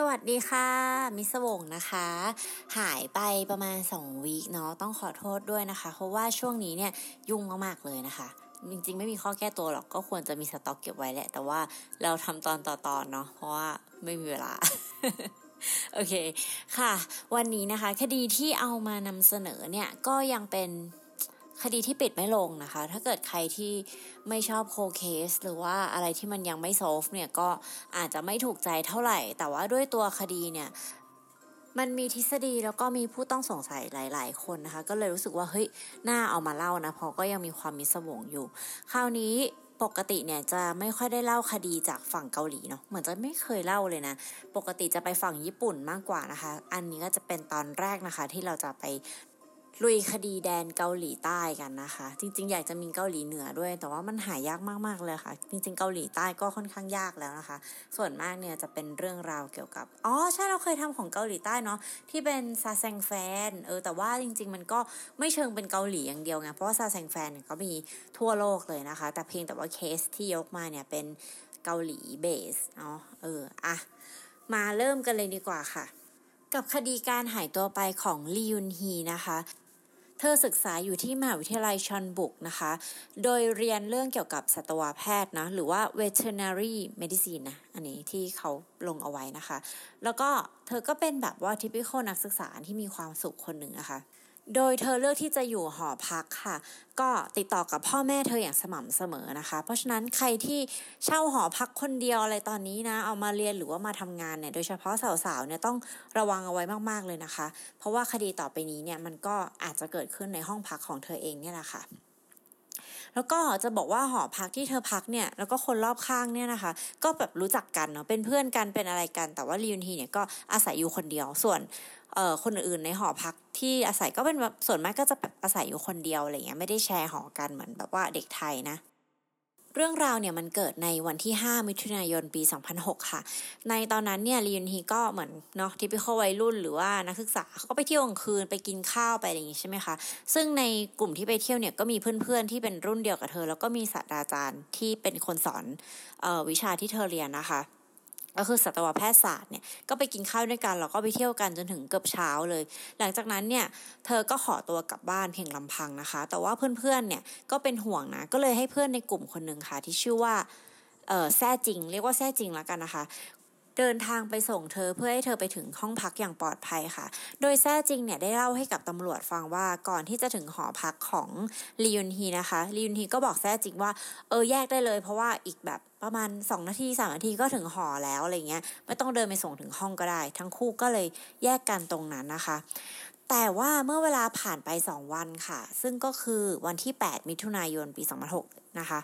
สวัสดีค่ะ มิสวงนะคะ หายไปประมาณ 2 วีคเนาะต้องขอโทษด้วยนะคะ เพราะว่าช่วงนี้เนี่ยยุ่งมากๆเลยนะคะ จริงๆ ไม่มีข้อแก้ตัวหรอกก็ควรจะมีสต็อกเก็บไว้แหละ แต่ว่าเราทำตอนต่อตอนเนาะเพราะว่าไม่มีเวลาโอเคค่ะ วันนี้นะคะ คดีที่เอามานำเสนอเนี่ยก็ยังเป็น คดีที่ปิดไม่ลงนะคะ ถ้าเกิดใครที่ไม่ชอบโคเคส หรือว่าอะไรที่มันยังไม่โซฟเนี่ยก็อาจจะไม่ถูกใจเท่าไหร่ แต่ว่าด้วยตัวคดีเนี่ยมันมีทฤษฎีแล้วก็มีผู้ต้องสงสัยหลาย ๆ คนนะคะ ก็เลยรู้สึกว่าเฮ้ยน่าเอามาเล่านะเพราะก็ยังมีความมิสมงอยู่ คราวนี้ปกติเนี่ยจะไม่ค่อยได้เล่าคดีจากฝั่งเกาหลีเนาะเหมือนจะไม่เคยเล่าเลยนะ ปกติจะไปฝั่งญี่ปุ่นมากกว่านะคะ อันนี้ก็จะเป็นตอนแรกนะคะที่เราจะไป ลุยคดีแดนเกาหลีใต้กันนะคะ จริง ๆ อยากจะมีเกาหลีเหนือด้วย แต่ว่ามันหายากมากๆเลยค่ะ จริง ๆ เกาหลีใต้ก็ค่อนข้างยากแล้วนะคะ ส่วนมากเนี่ยจะเป็นเรื่องราวเกี่ยวกับอ๋อใช่เราเคยทำของเกาหลีใต้เนาะที่เป็นซาแซงแฟนเออแต่ว่าจริง ๆ มันก็ไม่เชิงเป็นเกาหลีอย่างเดียวไงเพราะว่าซาแซงแฟนก็มีทั่วโลกเลยนะคะ แต่เพียงแต่ว่าเคสที่ยกมาเนี่ยเป็นเกาหลีเบสเนาะเอออะมาเริ่มกันเลยดีกว่าค่ะ กับคดีการหายตัวไปของลียุนฮีนะคะ เธอศึกษาอยู่ที่มหาวิทยาลัยชอนบุกนะคะ โดยเรียนเรื่องเกี่ยวกับสัตวแพทย์นะ หรือว่า veterinary medicine นะ อันนี้ที่เขาลงเอาไว้นะคะ แล้วก็เธอก็เป็นแบบว่าทิพิโคนักศึกษาที่มีความสุขคนหนึ่งนะคะ โดยเธอเลือกที่จะอยู่หอพักค่ะ ก็ติดต่อกับพ่อแม่เธออย่างสม่ำเสมอนะคะ เพราะฉะนั้นใครที่เช่าหอพักคนเดียวอะไรตอนนี้นะ เอามาเรียนหรือว่ามาทำงานเนี่ย โดยเฉพาะสาวๆเนี่ยต้องระวังเอาไว้มากๆเลยนะคะ เพราะว่าคดีต่อไปนี้เนี่ยมันก็อาจจะเกิดขึ้นในห้องพักของเธอเองเนี่ยแหละค่ะ แล้วก็จะบอกว่าหอพักที่เธอพักเนี่ยแล้วก็คนรอบข้างเนี่ยนะคะ ก็แบบรู้จักกันเนาะเป็นเพื่อนกันเป็นอะไรกัน แต่ว่าลียุนทีเนี่ยก็อาศัยอยู่คนเดียวส่วนเอ่อคนอื่นในหอพักที่อาศัยก็เป็นแบบส่วนมากก็จะแบบอาศัยอยู่คนเดียวอะไรเงี้ยไม่ได้แชร์หอกันเหมือนแบบว่าเด็กไทยนะ เรื่องราวเนี่ยมันเกิดในวันที่ 5 มิถุนายนปี 2006 ค่ะ ในตอนนั้นเนี่ยลียุนฮีก็เหมือนเนาะที่ไปเข้าวัยรุ่นหรือว่านักศึกษาเขาก็ไปเที่ยวกลางคืนไปกินข้าวไปอะไรอย่างงี้ใช่ไหมคะ ซึ่งในกลุ่มที่ไปเที่ยวเนี่ยก็มีเพื่อนๆที่เป็นรุ่นเดียวกับเธอ แล้วก็มีศาสตราจารย์ที่เป็นคนสอนออวิชาที่เธอเรียนนะคะ ก็คือสัตวแพทยศาสตร์เนี่ยก็ไปกินข้าวด้วยกันแล้วก็ไปเที่ยวกันจนถึงเกือบเช้าเลย หลังจากนั้นเนี่ยเธอก็ขอตัวกลับบ้านเพียงลำพังนะคะ แต่ว่าเพื่อนๆเนี่ยก็เป็นห่วงนะก็เลยให้เพื่อนในกลุ่มคนหนึ่งค่ะที่ชื่อว่าเออแซ่จริง เรียกว่าแซ่จริงแล้วกันนะคะ เดินทางไปส่งเธอเพื่อให้เธอไปถึงห้องพักอย่างปลอดภัยค่ะ โดยแท้จริงเนี่ยได้เล่าให้กับตำรวจฟังว่าก่อนที่จะถึงหอพักของลียุนฮีนะคะลียุนฮีก็บอกแท้จริงว่าเออแยกได้เลยเพราะว่าอีกแบบประมาณ 2 นาที 3 นาทีก็ถึงหอแล้วอะไรเงี้ย ไม่ต้องเดินไปส่งถึงห้องก็ได้ ทั้งคู่ก็เลยแยกกันตรงนั้นนะคะ แต่ว่าเมื่อเวลาผ่านไป 2 วันค่ะ ซึ่งก็คือวันที่ 8 มิถุนายนปี 2006 นะคะ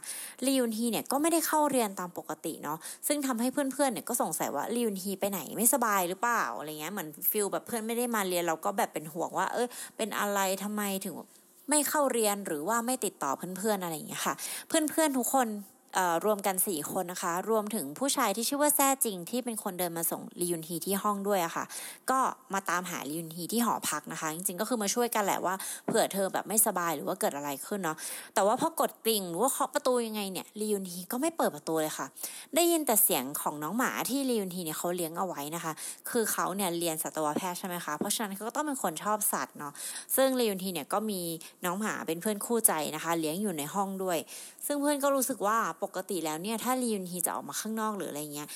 ลียุนฮีเนี่ยก็ไม่ได้เข้าเรียนตามปกติเนาะซึ่งทำให้เพื่อนๆเนี่ยก็สงสัยว่าลียุนฮีไปไหนไม่สบายหรือเปล่าอะไรเงี้ยเหมือนฟิลแบบเพื่อนไม่ได้มาเรียนเราก็แบบเป็นห่วงว่า เออเป็นอะไรทำไมถึงไม่เข้าเรียนหรือว่าไม่ติดต่อเพื่อนๆอะไรอย่างเงี้ยค่ะ เพื่อนๆทุกคน รวมกัน 4 คนนะคะ รวมถึงผู้ชายที่ชื่อว่าแซ่จริง ที่เป็นคนเดินมาส่งลียุนฮีที่ห้องด้วยอะคะ่ะ ก็มาตามหาลียุนฮีที่หอพักนะคะ จริงๆก็คือมาช่วยกันแหละว่าเผื่อเธอแบบไม่สบายหรือว่าเกิดอะไรขึ้นเนาะแต่ว่าพอกดกริ่งหรือว่าเคาะประตูยังไงเนี่ยลียุนฮีก็ไม่เปิดประตูเลยค่ะ ได้ยินแต่เสียงของน้องหมาที่ลียุนฮีเนี่ยเขาเลี้ยงเอาไว้นะคะ คือเขาเนี่ยเรียนสัตวแพทย์ใช่ไหมคะเพราะฉะนั้นเขาก็ต้องเป็นคนชอบสัตว์เนาะซึ่งลียุนฮีเนี่ยก็มีน้องหมาเป็นเพื่อนคู่ใจนะคะ เลี้ยงอยู่ในห้องด้วย ซึ่งเพื่อนก็รู้สึกว่าปกติแล้วเนี่ยถ้าลียุนฮีจะออกมาข้างนอกหรืออะไรเงี้ย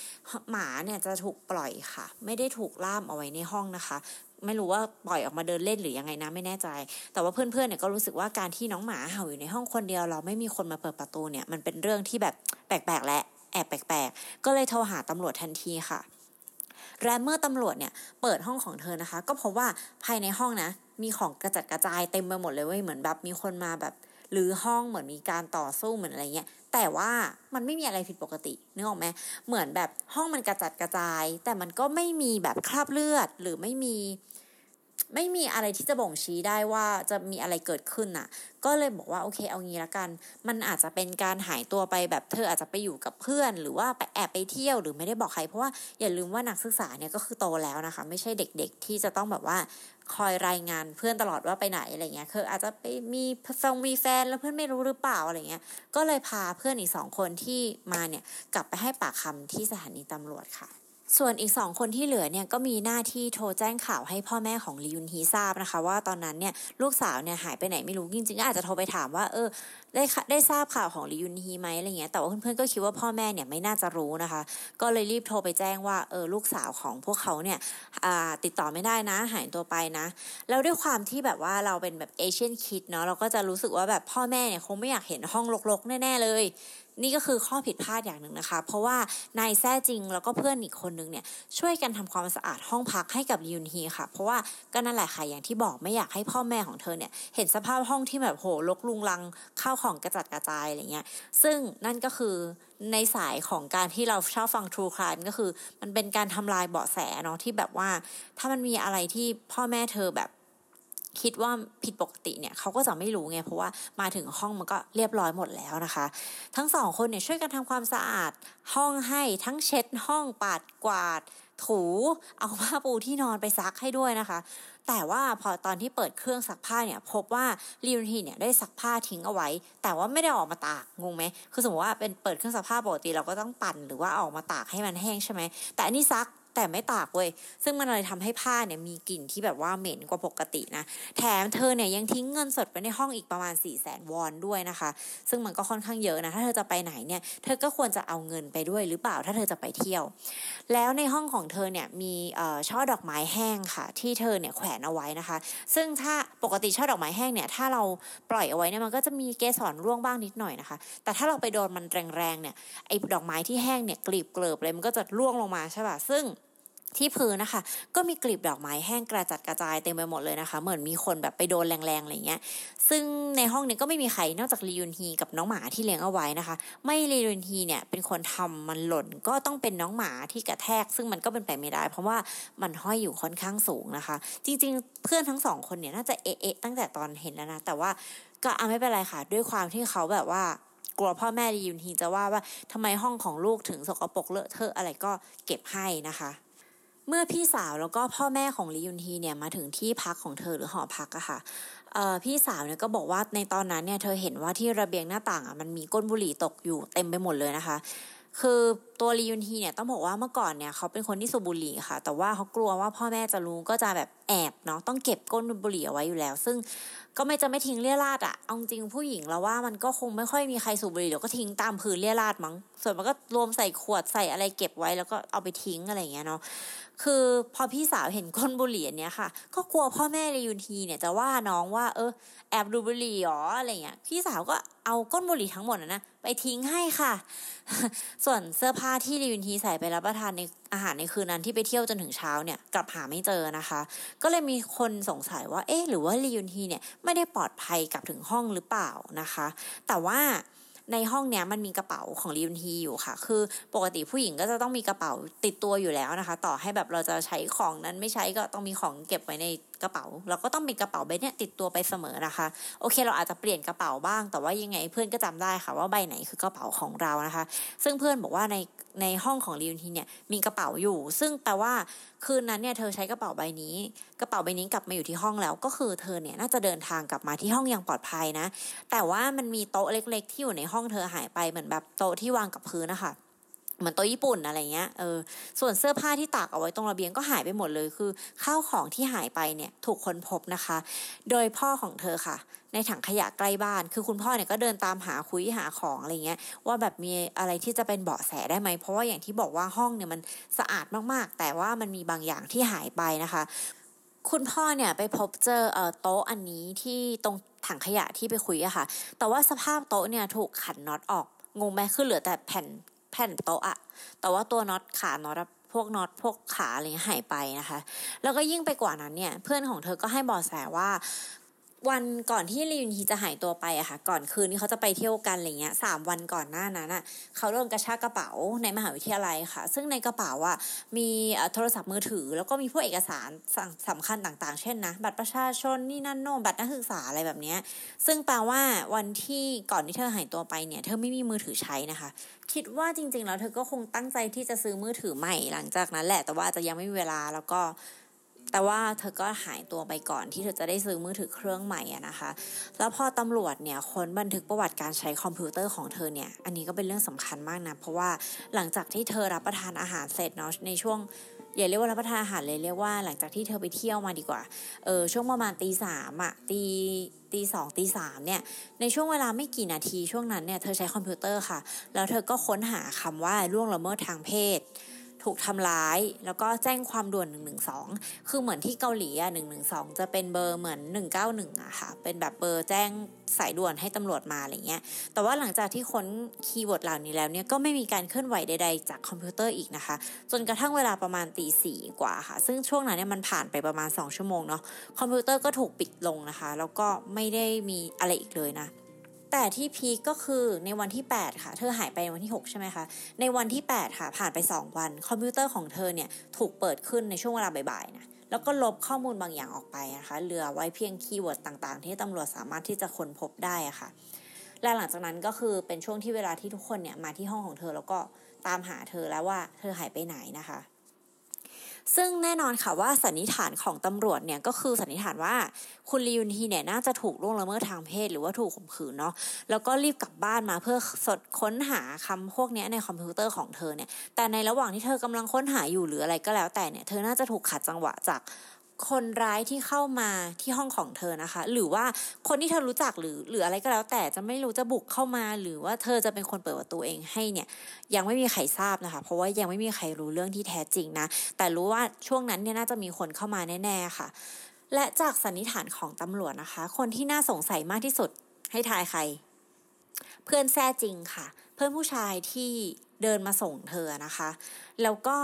หมาเนี่ยจะถูกปล่อยค่ะ ไม่ได้ถูกล่ามเอาไว้ในห้องนะคะ ไม่รู้ว่าปล่อยออกมาเดินเล่นหรือยังไงนะไม่แน่ใจ แต่ว่าเพื่อนๆเนี่ยก็รู้สึกว่าการที่น้องหมาเห่าอยู่ในห้องคนเดียว เราไม่มีคนมาเปิดประตูเนี่ยมันเป็นเรื่องที่แบบแปลกๆและแอบแปลกๆ ก็เลยโทรหาตำรวจทันทีค่ะและเมื่อตำรวจเนี่ยเปิดห้องของเธอนะคะ ก็พบว่าภายในห้องนะ มีของกระจัดกระจายเต็มไปหมดเลยเว้ยเหมือนแบบมีคนมาแบบ หรือห้องเหมือนมีการต่อสู้เหมือนอะไรเงี้ยแต่ว่ามันไม่มีอะไรผิดปกตินึกออกไหมเหมือนแบบห้องมันกระจัดกระจาย แต่มันก็ไม่มีแบบคราบเลือดหรือไม่มี ไม่มีอะไรที่จะบ่งชี้ได้ว่าจะมีอะไรเกิดขึ้นน่ะ ก็เลยบอกว่าโอเคเอางี้ละกัน มันอาจจะเป็นการหายตัวไปแบบเธออาจจะไปอยู่กับเพื่อน หรือว่าไปแอบไปเที่ยวหรือไม่ได้บอกใครเพราะว่าอย่าลืมว่านักศึกษาเนี่ยก็คือโตแล้วนะคะ ไม่ใช่เด็กๆ ที่จะต้องแบบว่าคอยรายงานเพื่อนตลอดว่าไปไหนอะไรเงี้ยคืออาจจะไปมีฟงมีแฟนแล้วเพื่อนไม่รู้หรือเปล่าอะไรเงี้ย ก็เลยพาเพื่อนอีกสองคนที่มาเนี่ยกลับไปให้ปากคำที่สถานีตำรวจค่ะ ส่วนอีกสองคนที่เหลือเนี่ยก็มีหน้าที่โทรแจ้งข่าวให้พ่อแม่ของลียุนฮีทราบนะคะ ว่าตอนนั้นเนี่ยลูกสาวเนี่ยหายไปไหนไม่รู้จริงๆ อาจจะโทรไปถามว่าเออได้ได้ทราบข่าวของลียุนฮีไหมอะไรเงี้ยแต่ว่าเพื่อนๆก็คิดว่าพ่อแม่เนี่ยไม่น่าจะรู้นะคะ ก็เลยรีบโทรไปแจ้งว่าเออลูกสาวของพวกเขาเนี่ยติดต่อไม่ได้นะหายตัวไปนะ แล้วด้วยความที่แบบว่าเราเป็นแบบเอเชียนคิดเนาะเราก็จะรู้สึกว่าแบบพ่อแม่เนี่ยคงไม่อยากเห็นห้องรกๆ แน่ๆเลย นี่ก็คือข้อผิดพลาดอย่างหนึ่งนะคะ เพราะว่านายแท้จริงแล้วก็เพื่อนอีกคนนึงเนี่ยช่วยกันทำความสะอาดห้องพักให้กับลิยุนฮีค่ะ เพราะว่าก็นั่นแหละค่ะอย่างที่บอกไม่อยากให้พ่อแม่ของเธอเนี่ยเห็นสภาพห้องที่แบบโหลกลุงลังข้าวของกระจัดกระจายอะไรเงี้ย ซึ่งนั่นก็คือในสายของการที่เราชอบฟัง True Crime ก็คือ มันเป็นการทำลายเบาะแสเนาะที่แบบว่า ถ้ามันมีอะไรที่พ่อแม่เธอแบบคิดว่าผิดปกติเนี่ยเขาก็จะไม่รู้ไงเพราะว่ามาถึงห้องมันก็เรียบร้อยหมดแล้วนะคะ ทั้งสองคนเนี่ยช่วยกันทำความสะอาด ห้องให้ทั้งเช็ดห้องปาดกวาด ถูเอาผ้าปูที่นอนไปซักให้ด้วยนะคะ แต่ว่าพอตอนที่เปิดเครื่องซักผ้าเนี่ย พบว่าลีนทีเนี่ยได้ซักผ้าทิ้งเอาไว้ แต่ว่าไม่ได้ออกมาตากงงไหมคือสมมติว่าเป็นเปิดเครื่องซักผ้าปกติเราก็ต้องปั่นหรือว่าออกมาตากให้มันแห้งใช่ไหมแต่อันนี้ซัก แต่ไม่ตากเว้ยซึ่งมันเลยทำให้ผ้าเนี่ยมีกลิ่นที่แบบว่าเหม็นกว่าปกตินะ แถมเธอเนี่ยยังทิ้งเงินสดไปในห้องอีกประมาณ4ี่แสนวอนด้วยนะคะ ซึ่งมันก็ค่อนข้างเยอะนะ ถ้าเธอจะไปไหนเนี่ย เธอก็ควรจะเอาเงินไปด้วยหรือเปล่าถ้าเธอจะไปเที่ยว แล้วในห้องของเธอเนี่ยมีช่อดอกไม้แห้งค่ะ ที่เธอเนี่ยแขวนเอาไว้นะคะ ซึ่งถ้าปกติช่อดอกไม้แห้งเนี่ยถ้าเราปล่อยเอาไว้เนี่ยมันก็จะมีเกสรร่วงบ้างนิดหน่อยนะคะ แต่ถ้าเราไปโดนมันแรงๆเนี่ยไอ้ดอกไม้ที่แห้งเนี่ยกลีบเกลิบเลยมันก็จะร่วงลงมาใช่ป่ะซึ่ง ที่พื้นนะคะ ก็มีกลีบดอกไม้แห้งกระจัดกระจายเต็มไปหมดเลยนะคะ เหมือนมีคนแบบไปโดนแรงๆอะไรเงี้ย ซึ่งในห้องนี้ก็ไม่มีใครนอกจากลียุนฮีกับน้องหมาที่เลี้ยงเอาไว้นะคะ ไม่ลียุนฮีเนี่ยเป็นคนทำมันหล่นก็ต้องเป็นน้องหมาที่กระแทก ซึ่งมันก็เป็นไปไม่ได้ เพราะว่ามันห้อยอยู่ค่อนข้างสูงนะคะ จริงๆ เพื่อนทั้งสองคนเนี่ยน่าจะเอะเอะตั้งแต่ตอนเห็นแล้วนะแต่ว่าก็เอาไม่เป็นไรค่ะ ด้วยความที่เขาแบบว่ากลัวพ่อแม่ลียุนฮีจะว่าว่าทำไมห้องของลูกถึงสกปรกเลอะเทอะอะไรก็เก็บให้นะคะ เมื่อพี่สาวแล้วก็พ่อแม่ของลียุนฮีเนี่ยมาถึงที่พักของเธอหรือหอพักอะค่ะพี่สาวเนี่ยก็บอกว่าในตอนนั้นเนี่ยเธอเห็นว่าที่ระเบียงหน้าต่างอะมันมีก้นบุหรี่ตกอยู่เต็มไปหมดเลยนะคะ คือตัวลียุนฮีเนี่ยต้องบอกว่าเมื่อก่อนเนี่ยเขาเป็นคนที่สูบบุหรี่ค่ะ แต่ว่าเขากลัวว่าพ่อแม่จะรู้ก็จะแบบแอบเนาะต้องเก็บก้นบุหรี่เอาไว้อยู่แล้ว ซึ่งก็ไม่จะไม่ทิ้งเลี่ยราดอะเอาจริงผู้หญิงแล้วว่ามันก็คงไม่ค่อยมีใครสูบบุหรี่เดี๋ยวก็ทิ้งตามพื้นเลี่ยราดมั้ง ส่วนมันก็รวมใส่ขวดใส่อะไรเก็บไว้แล้วก็เอาไปทิ้งอะไรอย่างเงี้ยเนาะ คือพอพี่สาวเห็นก้นบุหรี่เนี้ยค่ะ ก็กลัวพ่อแม่เรยุนทีเนี่ยจะว่าน้องว่า เออแอบดูบุหรี่หรออะไรเงี้ยพี่สาวก็เอาก้นบุหรี่ทั้งหมดนะไปทิ้งให้ค่ะ ส่วนเสื้อผ้าที่เรยุนทีใส่ไปรับประทานในอาหารในคืนนั้นที่ไปเที่ยวจนถึงเช้าเนี่ยกลับหาไม่เจอนะคะ ก็เลยมีคนสงสัยว่าเอ๊ะหรือว่าเรยุนทีเนี่ยไม่ได้ปลอดภัยกลับถึงห้องหรือเปล่านะคะ แต่ว่า ในห้องเนี้ยมันมีกระเป๋าของลีนทีอยู่ค่ะ คือปกติผู้หญิงก็จะต้องมีกระเป๋าติดตัวอยู่แล้วนะคะ ต่อให้แบบเราจะใช้ของนั้นไม่ใช้ก็ต้องมีของเก็บไว้ในกระเป๋าเราก็ต้องมีกระเป๋าใบเนี้ยติดตัวไปเสมอนะคะ โอเค เราอาจจะเปลี่ยนกระเป๋าบ้าง แต่ว่ายังไงเพื่อนก็จำได้ค่ะ ว่าใบไหนคือกระเป๋าของเรานะคะ ซึ่งเพื่อนบอกว่าในในห้องของลีนทีเนี่ยมีกระเป๋าอยู่ ซึ่งแปลว่าคืนนั้นเนี่ยเธอใช้กระเป๋าใบนี้ กระเป๋าใบนี้กลับมาอยู่ที่ห้องแล้ว ก็คือเธอเนี่ยน่าจะเดินทางกลับมาที่ห้องอย่างปลอดภัยนะ แต่ว่ามันมีโต๊ะเล็ก ๆ ที่อยู่ในห้อง้องเธอหายไปเหมือนแบบโต๊ะที่วางกับพื้นนะคะเหมือนโต๊ะญี่ปุ่นอะไรเงี้ย เออ ส่วนเสื้อผ้าที่ตากเอาไว้ตรงระเบียงก็หายไปหมดเลย คือข้าวของที่หายไปเนี่ยถูกค้นพบนะคะ โดยพ่อของเธอค่ะ ในถังขยะใกล้บ้าน คือคุณพ่อเนี่ยก็เดินตามหาคุยหาของอะไรเงี้ย ว่าแบบมีอะไรที่จะเป็นเบาะแสได้ไหม เพราะว่าอย่างที่บอกว่าห้องเนี่ยมันสะอาดมากๆ แต่ว่ามันมีบางอย่างที่หายไปนะคะ คุณพ่อเนี่ยไปพบเจอเอ่อโต๊ะอันนี้ที่ตรงถังขยะที่ไปคุยอะค่ะ แต่ว่าสภาพโต๊ะเนี่ยถูกขันน็อตออก งงไหมคือเหลือแต่แผ่นแผ่นโต๊ะอะแต่ว่าตัวน็อตขาน็อตพวกน็อตพวกขาอะไรหายไปนะคะ แล้วก็ยิ่งไปกว่านั้นเนี่ย เพื่อนของเธอก็ให้บอกแสว่า วันก่อนที่ลียุนฮีจะหายตัวไปอะค่ะ ก่อนคืนนี้เขาจะไปเที่ยวกันอะไรเงี้ยสามวันก่อนหน้านั้นอะเขาโดนกระชากกระเป๋าในมหาวิทยาลัยค่ะ ซึ่งในกระเป๋าอะมีโทรศัพท์มือถือ แล้วก็มีพวกเอกสารสำคัญต่างๆ เช่นนะ บัตรประชาชนนี่นั่นโน่บัตรนักศึกษาอะไรแบบเนี้ยซึ่งแปลว่าวันที่ก่อนที่เธอหายตัวไปเนี่ย เธอไม่มีมือถือใช้นะคะ คิดว่าจริงๆแล้วเธอก็คงตั้งใจที่จะซื้อมือถือใหม่หลังจากนั้นแหละแต่ว่าจะยังไม่มีเวลาแล้วก็ แต่ว่าเธอก็หายตัวไปก่อนที่เธอจะได้ซื้อมือถือเครื่องใหม่อะนะคะ แล้วพอตำรวจเนี่ยค้นบันทึกประวัติการใช้คอมพิวเตอร์ของเธอเนี่ย อันนี้ก็เป็นเรื่องสำคัญมากนะ เพราะว่าหลังจากที่เธอรับประทานอาหารเสร็จเนาะในช่วงอย่าเรียกว่ารับประทานอาหารเลยเรียกว่าหลังจากที่เธอไปเที่ยวมาดีกว่า เออช่วงประมาณตีสามอะตีตีสองตีสามเนี่ย ในช่วงเวลาไม่กี่นาทีช่วงนั้นเนี่ยเธอใช้คอมพิวเตอร์ค่ะ แล้วเธอก็ค้นหาคำว่าล่วงละเมิดทางเพศ ถูกทำร้าย แล้วก็แจ้งความด่วน 112 คือเหมือนที่เกาหลีอะ112 จะเป็นเบอร์เหมือน 191อะค่ะเป็นแบบเบอร์แจ้งสายด่วนให้ตำรวจมาอะไรเงี้ย แต่ว่าหลังจากที่ค้น keyword เหล่านี้แล้วเนี่ยก็ไม่มีการเคลื่อนไหวใดๆจากคอมพิวเตอร์อีกนะคะ จนกระทั่งเวลาประมาณตีสี่กว่าค่ะ ซึ่งช่วงนั้นเนี่ยมันผ่านไปประมาณ 2 ชั่วโมงเนาะคอมพิวเตอร์ก็ถูกปิดลงนะคะ แล้วก็ไม่ได้มีอะไรอีกเลยนะ แต่ที่ peak ก็คือในวันที่ 8 ค่ะ เธอหายไปในวันที่ 6 ใช่ไหมคะ ในวันที่ 8 ค่ะ ผ่านไป 2 วัน คอมพิวเตอร์ของเธอเนี่ยถูกเปิดขึ้นในช่วงเวลาบ่ายๆนะแล้วก็ลบข้อมูลบางอย่างออกไปนะคะเหลือไว้เพียงคีย์เวิร์ดต่างๆ ที่ตำรวจสามารถที่จะค้นพบได้ะค่ะ และหลังจากนั้นก็คือเป็นช่วงที่เวลาที่ทุกคนเนี่ยมาที่ห้องของเธอแล้วก็ตามหาเธอแล้วว่าเธอหายไปไหนนะคะ ซึ่งแน่นอนค่ะว่าสันนิษฐานของตำรวจเนี่ยก็คือสันนิษฐานว่าคุณลียุนทีเนี่ยน่าจะถูกล่วงละเมิดทางเพศหรือว่าถูกข่มขืนเนาะแล้วก็รีบกลับบ้านมาเพื่อสดค้นหาคำพวกนี้ในคอมพิวเตอร์ของเธอเนี่ยแต่ในระหว่างที่เธอกำลังค้นหาอยู่หรืออะไรก็แล้วแต่เนี่ยเธอน่าจะถูกขัดจังหวะจาก คนร้ายที่เข้ามาที่ห้องของเธอนะคะ หรือว่าคนที่เธอรู้จักหรือหรืออะไรก็แล้ว แต่จะไม่รู้จะบุกเข้ามา หรือว่าเธอจะเป็นคนเปิดประตูเองให้เนี่ย ยังไม่มีใครทราบนะคะ เพราะว่ายังไม่มีใครรู้เรื่องที่แท้จริงนะ แต่รู้ว่าช่วงนั้นเนี่ยน่าจะมีคนเข้ามาแน่ๆค่ะ และจากสันนิษฐานของตำรวจนะคะ คนที่น่าสงสัยมากที่สุดให้ทายใคร เพื่อนแท้จริงค่ะ เพื่อนผู้ชายที่เดินมาส่งเธอนะคะ แล้วก็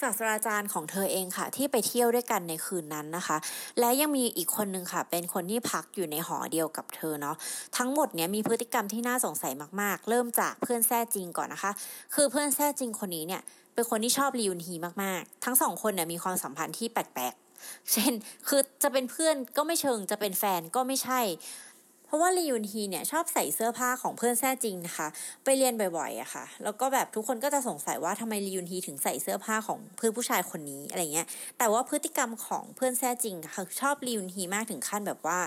ศาสตราจารย์ของเธอเองค่ะ ที่ไปเที่ยวด้วยกันในคืนนั้นนะคะ และยังมีอีกคนนึงค่ะ เป็นคนที่พักอยู่ในหอเดียวกับเธอเนาะทั้งหมดเนี้ยมีพฤติกรรมที่น่าสงสัยมากๆ เริ่มจากเพื่อนแท้จริงก่อนนะคะ คือเพื่อนแท้จริงคนนี้เนี่ยเป็นคนที่ชอบลียุนฮีมากๆ ทั้งสองคนเนี่ยมีความสัมพันธ์ที่แปลกๆ เช่น คือจะเป็นเพื่อนก็ไม่เชิงจะเป็นแฟนก็ไม่ใช่ ราะว่าลียุนฮีเนี่ยชอบใส่เสื้อผ้าของเพื่อนแท้จริงนะคะ ไปเรียนบ่อยๆอะค่ะ แล้วก็แบบทุกคนก็จะสงสัยว่าทำไมลียุนฮีถึงใส่เสื้อผ้าของเพื่อนผู้ชายคนนี้อะไรเงี้ย แต่ว่าพฤติกรรมของเพื่อนแท้จริงค่ะชอบลียุนฮีมากถึงขั้นแบบว่า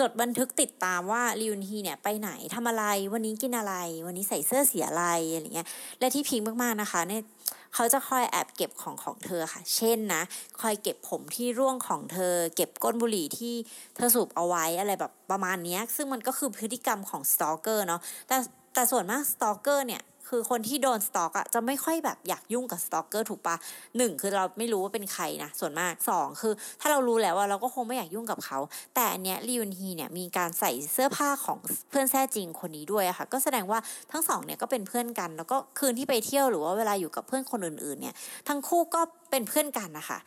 จดบันทึกติดตามว่าลียุนฮีเนี่ยไปไหนทำอะไร วันนี้กินอะไร วันนี้ใส่เสื้อสีอะไรอะไรเงี้ย และที่พิงมากๆนะคะเนี่ย เขาจะคอยแอบเก็บของของเธอค่ะ เช่นนะ คอยเก็บผมที่ร่วงของเธอ เก็บก้นบุหรี่ที่เธอสูบเอาไว้อะไรแบบประมาณนี้ซึ่งมันก็คือพฤติกรรมของ stalker เนาะแต่แต่ส่วนมาก stalker เนี่ย คือคนที่โดน stalk อะจะไม่ค่อยแบบอยากยุ่งกับ stalker ถูกปะหนึ่งคือเราไม่รู้ว่าเป็นใครนะส่วนมากสองคือ ถ้าเรารู้แล้วว่าเราก็คงไม่อยากยุ่งกับเขา แต่อันเนี้ยลียุนฮีเนี่ยมีการใส่เสื้อผ้าของเพื่อนแท้จริงคนนี้ด้วยอะค่ะ ก็แสดงว่าทั้งสองเนี่ยก็เป็นเพื่อนกัน แล้วก็คืนที่ไปเที่ยวหรือว่าเวลาอยู่กับเพื่อนคนอื่นๆเนี่ยทั้งคู่ก็เป็นเพื่อนกันนะคะ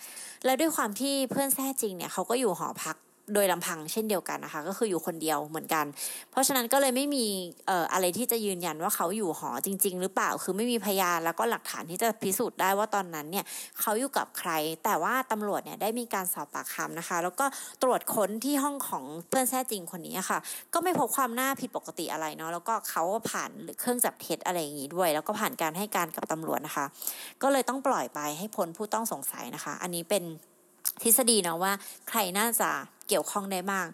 แล้วด้วยความที่เพื่อนแท้จริงเนี่ยเขาก็อยู่หอพัก โดยลำพังเช่นเดียวกันนะคะ ก็คืออยู่คนเดียวเหมือนกัน เพราะฉะนั้นก็เลยไม่มีเอ่ออะไรที่จะยืนยันว่าเขาอยู่หอจริง ๆ หรือเปล่าคือไม่มีพยานแล้วก็หลักฐานที่จะพิสูจน์ได้ว่าตอนนั้นเนี่ยเขาอยู่กับใคร แต่ว่าตำรวจเนี่ยได้มีการสอบปากคำนะคะ แล้วก็ตรวจค้นที่ห้องของเพื่อนแท้จริงคนนี้ค่ะ ก็ไม่พบความน่าผิดปกติอะไรเนาะแล้วก็เขาผ่านเครื่องจับเท็จอะไรอย่างนี้ด้วย แล้วก็ผ่านการให้การกับตำรวจนะคะ ก็เลยต้องปล่อยไปให้พ้นผู้ต้องสงสัยนะคะ อันนี้เป็น ทฤษฎีเนาะว่าใครน่าจะเกี่ยวข้องได้บ้าง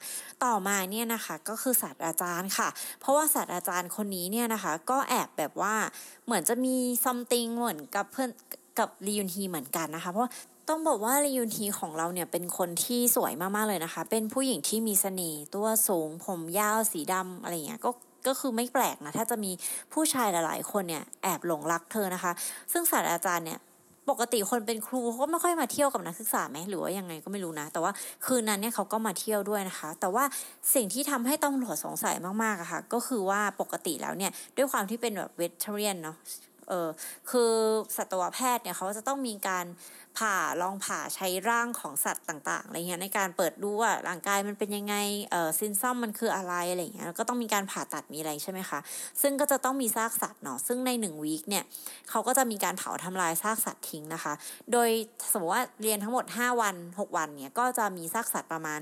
ต่อมาเนี่ยนะคะก็คือศาสตราจารย์ค่ะ เพราะว่าศาสตราจารย์คนนี้เนี่ยนะคะ ก็แอบแบบว่าเหมือนจะมีซัมติงเหมือนกับเพื่อนกับลียุนฮีเหมือนกันนะคะ เพราะต้องบอกว่าลียุนฮีของเราเนี่ยเป็นคนที่สวยมากๆเลยนะคะ เป็นผู้หญิงที่มีเสน่ห์ตัวสูงผมยาวสีดำอะไรเงี้ยก็ก็คือไม่แปลกนะ ถ้าจะมีผู้ชายหลายๆ คนเนี่ยแอบหลงรักเธอนะคะ ซึ่งศาสตราจารย์เนี่ย ปกติคนเป็นครูเขาก็ไม่ค่อยมาเที่ยวกับนักศึกษาไหมหรือว่ายังไงก็ไม่รู้นะ แต่ว่าคืนนั้นเนี่ยเขาก็มาเที่ยวด้วยนะคะ แต่ว่าสิ่งที่ทำให้ตำรวจสงสัยมากๆอะคะ่ะ ก็คือว่าปกติแล้วเนี่ยด้วยความที่เป็นแบบเวทเทเรียนเนาะเออคือสัตวแพทย์เนี่ยเขาจะต้องมีการ ผ่าลองผ่าใช้ร่างของสัตว์ต่างๆอะไรเงี้ยในการเปิดดูว่าร่างกายมันเป็นยังไงเออซินซัมมันคืออะไรอะไรเงี้ยแล้วก็ต้องมีการผ่าตัดมีอะไรใช่ไหมคะ ซึ่งก็จะต้องมีซากสัตว์เนาะซึ่งในหนึ่งวีคเนี่ยเขาก็จะมีการเผาทำลายซากสัตว์ทิ้งนะคะ โดยสมมติว่าเรียนทั้งหมด 5 วัน 6 วันเนี่ยก็จะมีซากสัตว์ประมาณ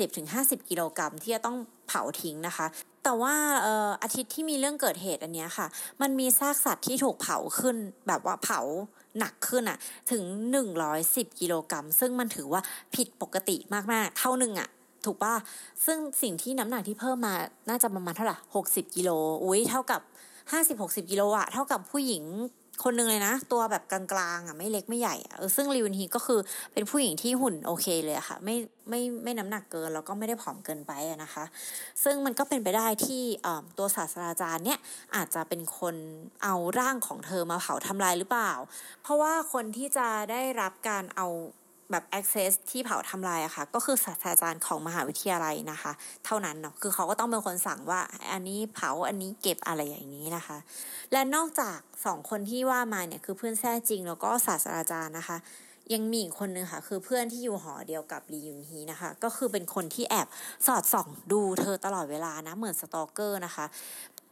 40-50 กิโลกรัมที่จะต้องเผาทิ้งนะคะแต่ว่าเอ่ออาทิตย์ที่มีเรื่องเกิดเหตุอันเนี้ยค่ะ มันมีซากสัตว์ที่ถูกเผาขึ้นแบบว่าเผา หนักขึ้นอะถึง 110กิโลกรัมซึ่งมันถือว่าผิดปกติมากๆ เท่าหนึ่งอะถูกป่ะซึ่งสิ่งที่น้ำหนักที่เพิ่มมาน่าจะประมาณเท่าไหร่60กิโลอุ้ยเท่ากับ50-60กิโลอะเท่ากับผู้หญิง คนหนึ่งเลยนะ ตัวแบบกลางๆอะไม่เล็กไม่ใหญ่อะซึ่งลิวินฮีก็คือเป็นผู้หญิงที่หุ่นโอเคเลยค่ะ ไม่ไม่ไม่น้ำหนักเกินแล้วก็ไม่ได้ผอมเกินไปนะคะ ซึ่งมันก็เป็นไปได้ที่ตัวศาสตราจารย์เนี่ยอาจจะเป็นคนเอาร่างของเธอมาเผาทำลายหรือเปล่า เพราะว่าคนที่จะได้รับการเอา แบบ access ที่เผาทำลายอะค่ะ ก็คือศาสตราจารย์ของมหาวิทยาลัยนะคะ เท่านั้นเนาะคือเขาก็ต้องเป็นคนสั่งว่า อันนี้เผาอันนี้เก็บอะไรอย่างนี้นะคะ และนอกจากสองคนที่ว่ามาเนี่ยคือเพื่อนแท้จริงแล้วก็ศาสตราจารย์นะคะ ยังมีอีกคนนึงค่ะ คือเพื่อนที่อยู่หอเดียวกับลียุนฮีนะคะ ก็คือเป็นคนที่แอบสอดส่องดูเธอตลอดเวลานะเหมือน stalker นะคะ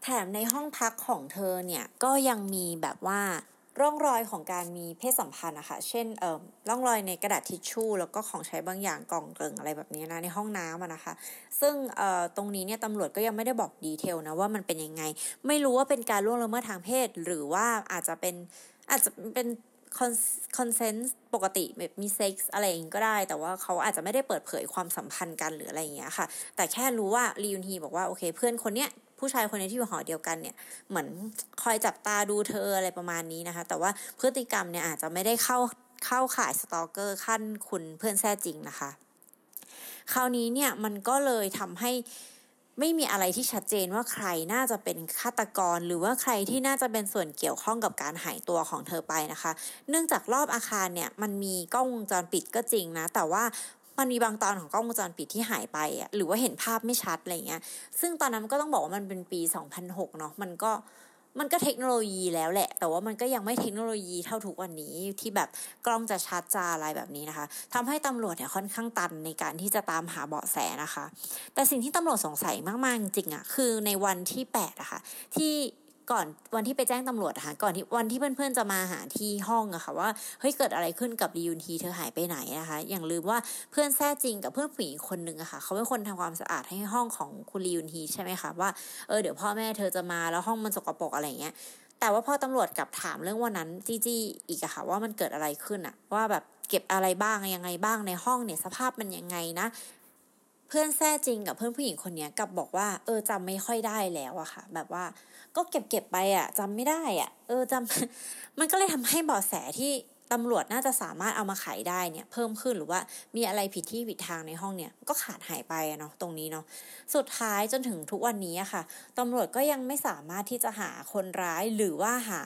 แถมในห้องพักของเธอเนี่ยก็ยังมีแบบว่า ร่องรอยของการมีเพศสัมพันธ์นะคะเช่นเอ่อร่องรอยในกระดาษทิชชู่ แล้วก็ของใช้บางอย่างกล่องเกลิงอะไรแบบนี้นะในห้องน้ำนะคะ ซึ่งเอ่อตรงนี้เนี่ยตำรวจก็ยังไม่ได้บอก detail นะว่ามันเป็นยังไง ไม่รู้ว่าเป็นการล่วงละเมิดทางเพศ หรือว่าอาจจะเป็นอาจจะเป็น consent ปกติแบบมีเซ็กส์อะไรอย่างนี้ก็ได้ แต่ว่าเขาอาจจะไม่ได้เปิดเผยความสัมพันธ์กันหรืออะไรอย่างเงี้ยค่ะ แต่แค่รู้ว่าลียุนฮีบอกว่าโอเค เพื่อนคนเนี้ย ผู้ชายคนนี้ที่อยู่หอเดียวกันเนี่ย เหมือนคอยจับตาดูเธออะไรประมาณนี้นะคะ แต่ว่าพฤติกรรมเนี่ยอาจจะไม่ได้เข้าเข้าข่าย stalker ขั้นคุณเพื่อนแท้จริงนะคะ คราวนี้เนี่ยมันก็เลยทำให้ไม่มีอะไรที่ชัดเจนว่าใครน่าจะเป็นฆาตกร หรือว่าใครที่น่าจะเป็นส่วนเกี่ยวข้องกับการหายตัวของเธอไปนะคะ เนื่องจากรอบอาคารเนี่ยมันมีกล้องวงจรปิดก็จริงนะ แต่ว่า มันมีบางตอนของกล้องวงจรปิดที่หายไปอะหรือว่าเห็นภาพไม่ชัดอะไรเงี้ย ซึ่งตอนนั้นก็ต้องบอกว่ามันเป็นปี 2006 เนาะมันก็มันก็เทคโนโลยีแล้วแหละ แต่ว่ามันก็ยังไม่เทคโนโลยีเท่าทุกวันนี้ที่แบบกล้องจะชัดจาอะไรแบบนี้นะคะทำให้ตำรวจเนี่ยค่อนข้างตันในการที่จะตามหาเบาะแสนะคะ แต่สิ่งที่ตำรวจสงสัยมากๆจริงๆอะคือในวันที่8อะคะ่ะที่ ก่อนวันที่ไปแจ้งตำรวจค่ะก่อนที่วันที่เพื่อนๆจะมาหาที่ห้องอะค่ะว่าเฮ้ยเกิดอะไรขึ้นกับรียูนทีเธอหายไปไหนนะคะ อย่างลืมว่าเพื่อนแท้จริงกับเพื่อนผู้หญิงคนหนึ่งอะค่ะเขาเป็นคนทำความสะอาดให้ห้องของคุณรียูนทีใช่ไหมคะว่าเออเดี๋ยวพ่อแม่เธอจะมาแล้วห้องมันสกปรกอะไรเงี้ยแต่ว่าพอตำรวจกลับถามเรื่องวันนั้นจี้จี้อีกอะค่ะว่ามันเกิดอะไรขึ้นอะว่าแบบเก็บอะไรบ้างยังไงบ้างในห้องเนี่ยสภาพมันยังไงนะ เพื่อนแท้จริงกับเพื่อนผู้หญิงคนนี้กลับบอกว่า เออจำไม่ค่อยได้แล้วอะค่ะ แบบว่าก็เก็บเก็บไปอะจำไม่ได้อะเออจำมันก็เลยทำให้เบาะแสที่ตำรวจน่าจะสามารถเอามาขายได้เนี่ย เพิ่มขึ้นหรือว่ามีอะไรผิดที่ผิดทางในห้องเนี่ย ก็ขาดหายไปเนาะตรงนี้เนาะสุดท้ายจนถึงทุกวันนี้อะค่ะตำรวจก็ยังไม่สามารถที่จะหาคนร้ายหรือว่าหา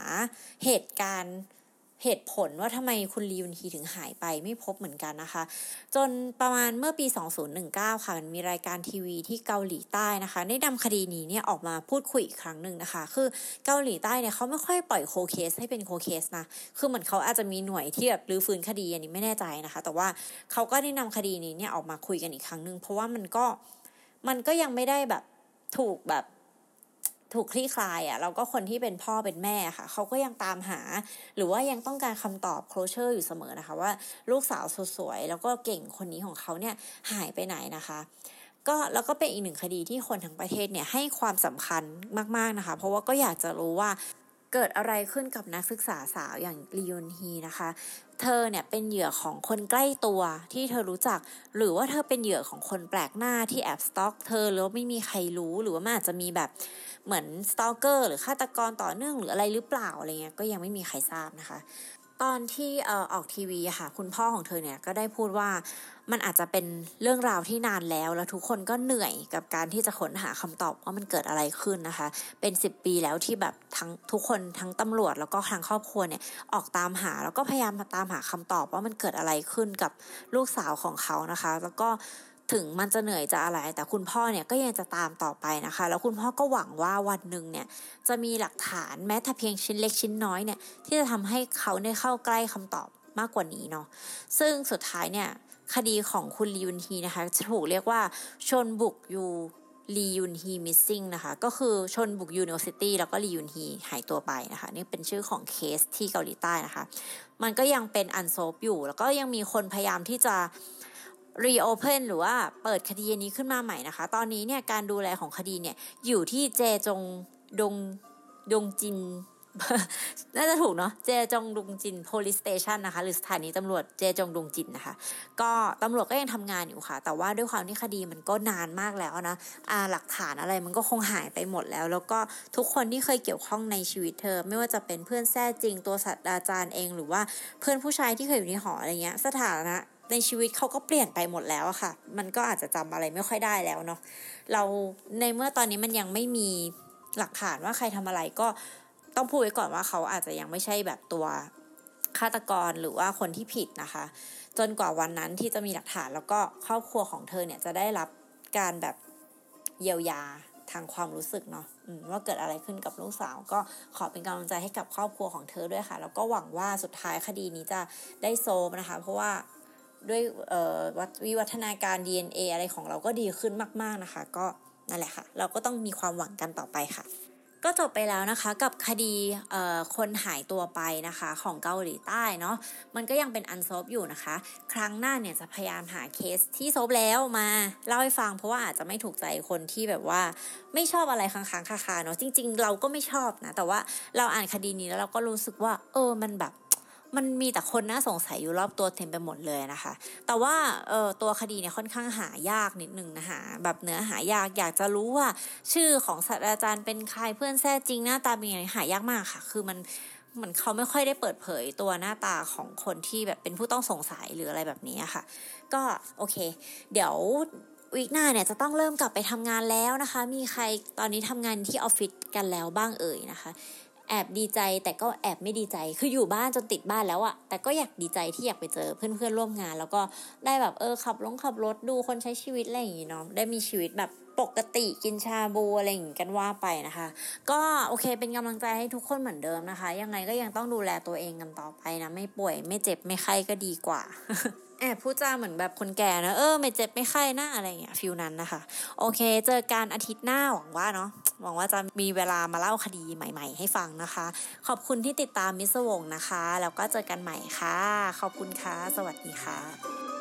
เหตุการณ์ เหตุผลว่าทำไมคุณลียุนฮีถึงหายไปไม่พบเหมือนกันนะคะ จนประมาณเมื่อปี 2019 ค่ะมันมีรายการทีวีที่เกาหลีใต้นะคะได้นำคดีนี้เนี่ยออกมาพูดคุยอีกครั้งหนึ่งนะคะ คือเกาหลีใต้เนี่ยเขาไม่ค่อยปล่อยโคเคสให้เป็นโคเคสนะคือเหมือนเขาอาจจะมีหน่วยที่แบบรื้อฟื้นคดีอันนี้ไม่แน่ใจนะคะ แต่ว่าเขาก็ได้นำคดีนี้เนี่ยออกมาคุยกันอีกครั้งหนึ่งเพราะว่ามันก็มันก็ยังไม่ได้แบบถูกแบบ ถูกคลี่คลายอะ่ะเราก็คนที่เป็นพ่อเป็นแม่ค่ะเขาก็ยังตามหา หรือว่ายังต้องการคำตอบโคลเชอร์อยู่เสมอนะคะ ว่าลูกสาวสวยๆแล้วก็เก่งคนนี้ของเขาเนี่ยหายไปไหนนะคะก็แล้วก็เป็นอีกหนึ่งคดีที่คนทั้งประเทศเนี่ยให้ความสำคัญมากๆนะคะ เพราะว่าก็อยากจะรู้ว่าเกิดอะไรขึ้นกับนักศึกษาสาวอย่างลียนฮีนะคะ เธอเนี่ยเป็นเหยื่อของคนใกล้ตัวที่เธอรู้จัก หรือว่าเธอเป็นเหยื่อของคนแปลกหน้าที่แอบสต็อกเธอแล้วไม่มีใครรู้หรือว่ามันอาจจะมีแบบเหมือนสตอกเกอร์หรือฆาตกรต่อเนื่องหรืออะไรหรือเปล่าอะไรเงี้ยก็ยังไม่มีใครทราบนะคะ ตอนที่เอ่อออกทีวีค่ะ คุณพ่อของเธอเนี่ยก็ได้พูดว่ามันอาจจะเป็นเรื่องราวที่นานแล้ว แล้วทุกคนก็เหนื่อยกับการที่จะค้นหาคำตอบว่ามันเกิดอะไรขึ้นนะคะ เป็นสิบปีแล้วที่แบบทั้งทุกคนทั้งตำรวจแล้วก็ทางครอบครัวเนี่ยออกตามหาแล้วก็พยายามตามหาคำตอบว่ามันเกิดอะไรขึ้นกับลูกสาวของเขานะคะ แล้วก็ ถึงมันจะเหนื่อยจะอะไร แต่คุณพ่อเนี่ยก็ยังจะตามต่อไปนะคะ แล้วคุณพ่อก็หวังว่าวันหนึ่งเนี่ยจะมีหลักฐานแม้แต่เพียงชิ้นเล็กชิ้นน้อยเนี่ยที่จะทำให้เขาได้เข้าใกล้คำตอบมากกว่านี้เนาะซึ่งสุดท้ายเนี่ยคดีของคุณลียุนฮีนะคะจะถูกเรียกว่าชนบุก U ลียุนฮี missing นะคะก็คือชนบุก University แล้วก็ลียุนฮีหายตัวไปนะคะ นี่เป็นชื่อของเคสที่เกาหลีใต้นะคะ มันก็ยังเป็น unsolved อยู่ แล้วก็ยังมีคนพยายามที่จะ รีโอเพนหรือว่าเปิดคดีนี้ขึ้นมาใหม่นะคะ ตอนนี้เนี่ยการดูแลของคดีเนี่ยอยู่ที่เจจงดงดงจิน น่าจะถูกเนาะเจจงดุงจิน police station นะคะ หรือสถานีตำรวจเจจงดุงจินนะคะ ก็ตำรวจก็ยังทำงานอยู่ค่ะ แต่ว่าด้วยความที่คดีมันก็นานมากแล้วนะอ่าหลักฐานอะไรมันก็คงหายไปหมดแล้ว แล้วก็ทุกคนที่เคยเกี่ยวข้องในชีวิตเธอ ไม่ว่าจะเป็นเพื่อนแท้จริงตัวสัตว์อาจารย์เอง หรือว่าเพื่อนผู้ชายที่เคยอยู่ในหออะไรเงี้ย สถานะในชีวิตเขาก็เปลี่ยนไปหมดแล้วอะค่ะ มันก็อาจจะจำอะไรไม่ค่อยได้แล้วเนาะเราในเมื่อตอนนี้มันยังไม่มีหลักฐานว่าใครทำอะไรก็ ต้องพูดไว้ก่อนว่าเขาอาจจะยังไม่ใช่แบบตัวฆาตกรหรือว่าคนที่ผิดนะคะ จนกว่าวันนั้นที่จะมีหลักฐานแล้วก็ครอบครัวของเธอเนี่ยจะได้รับการแบบเยียวยาทางความรู้สึกเนาะว่าเกิดอะไรขึ้นกับลูกสาว ก็ขอเป็นกำลังใจให้กับครอบครัวของเธอด้วยค่ะ แล้วก็หวังว่าสุดท้ายคดีนี้จะได้โซมนะคะ เพราะว่าด้วยวิวัฒนาการ DNA อะไรของเราก็ดีขึ้นมาก ๆนะคะ ก็นั่นแหละค่ะ เราก็ต้องมีความหวังกันต่อไปค่ะ ก็จบไปแล้วนะคะกับคดีคนหายตัวไปนะคะของเกาหลีใต้เนาะมันก็ยังเป็นอันซบอยู่นะคะ ครั้งหน้าเนี่ยจะพยายามหาเคสที่ซบแล้วมาเล่าให้ฟังเพราะว่าอาจจะไม่ถูกใจคนที่แบบว่าไม่ชอบอะไรค้างๆคาๆเนาะจริง ๆ เราก็ไม่ชอบนะแต่ว่าเราอ่านคดีนี้แล้วเราก็รู้สึกว่า เออมันแบบ มันมีแต่คนน่าสงสัยอยู่รอบตัวเต็มไปหมดเลยนะคะ แต่ว่าเออตัวคดีเนี่ยค่อนข้างหายากนิดนึงนะคะแบบเนื้อหายากอยากจะรู้ว่า ชื่อของศาสตราจารย์เป็นใครเพื่อนแท้จริงหน้าตาเป็นยังไงหายากมากค่ะ คือมันเหมือนเขาไม่ค่อยได้เปิดเผยตัวหน้าตาของคนที่แบบเป็นผู้ต้องสงสัยหรืออะไรแบบนี้ค่ะ ก็โอเค เดี๋ยววีคหน้าเนี่ยจะต้องเริ่มกลับไปทำงานแล้วนะคะ มีใครตอนนี้ทำงานที่ออฟฟิศกันแล้วบ้างเอ่ยนะคะ แอบดีใจแต่ก็แอบไม่ดีใจ คืออยู่บ้านจนติดบ้านแล้วอะแต่ก็อยากดีใจที่อยากไปเจอเพื่อนๆร่วมงาน แล้วก็ได้แบบเออขับลงขับรถดูคนใช้ชีวิตอะไรอย่างงี้เนาะได้มีชีวิตแบบปกติกินชาบูอะไรอย่างงี้กันว่าไปนะคะ ก็โอเคเป็นกำลังใจให้ทุกคนเหมือนเดิมนะคะ ยังไงก็ยังต้องดูแลตัวเองกันต่อไปนะ ไม่ป่วยไม่เจ็บไม่ไข้ก็ดีกว่าแอบพูดจาเหมือนแบบคนแก่นะเออไม่เจ็บไม่ไข้นะอะไรเงี้ยฟิลนั้นนะคะ โอเค เจอกันอาทิตย์หน้าหวังว่าเนาะ หวังว่าจะมีเวลามาเล่าคดีใหม่ ๆ ให้ฟังนะคะ ขอบคุณที่ติดตามมิสวงนะคะ แล้วก็เจอกันใหม่ค่ะ ขอบคุณค่ะ สวัสดีค่ะ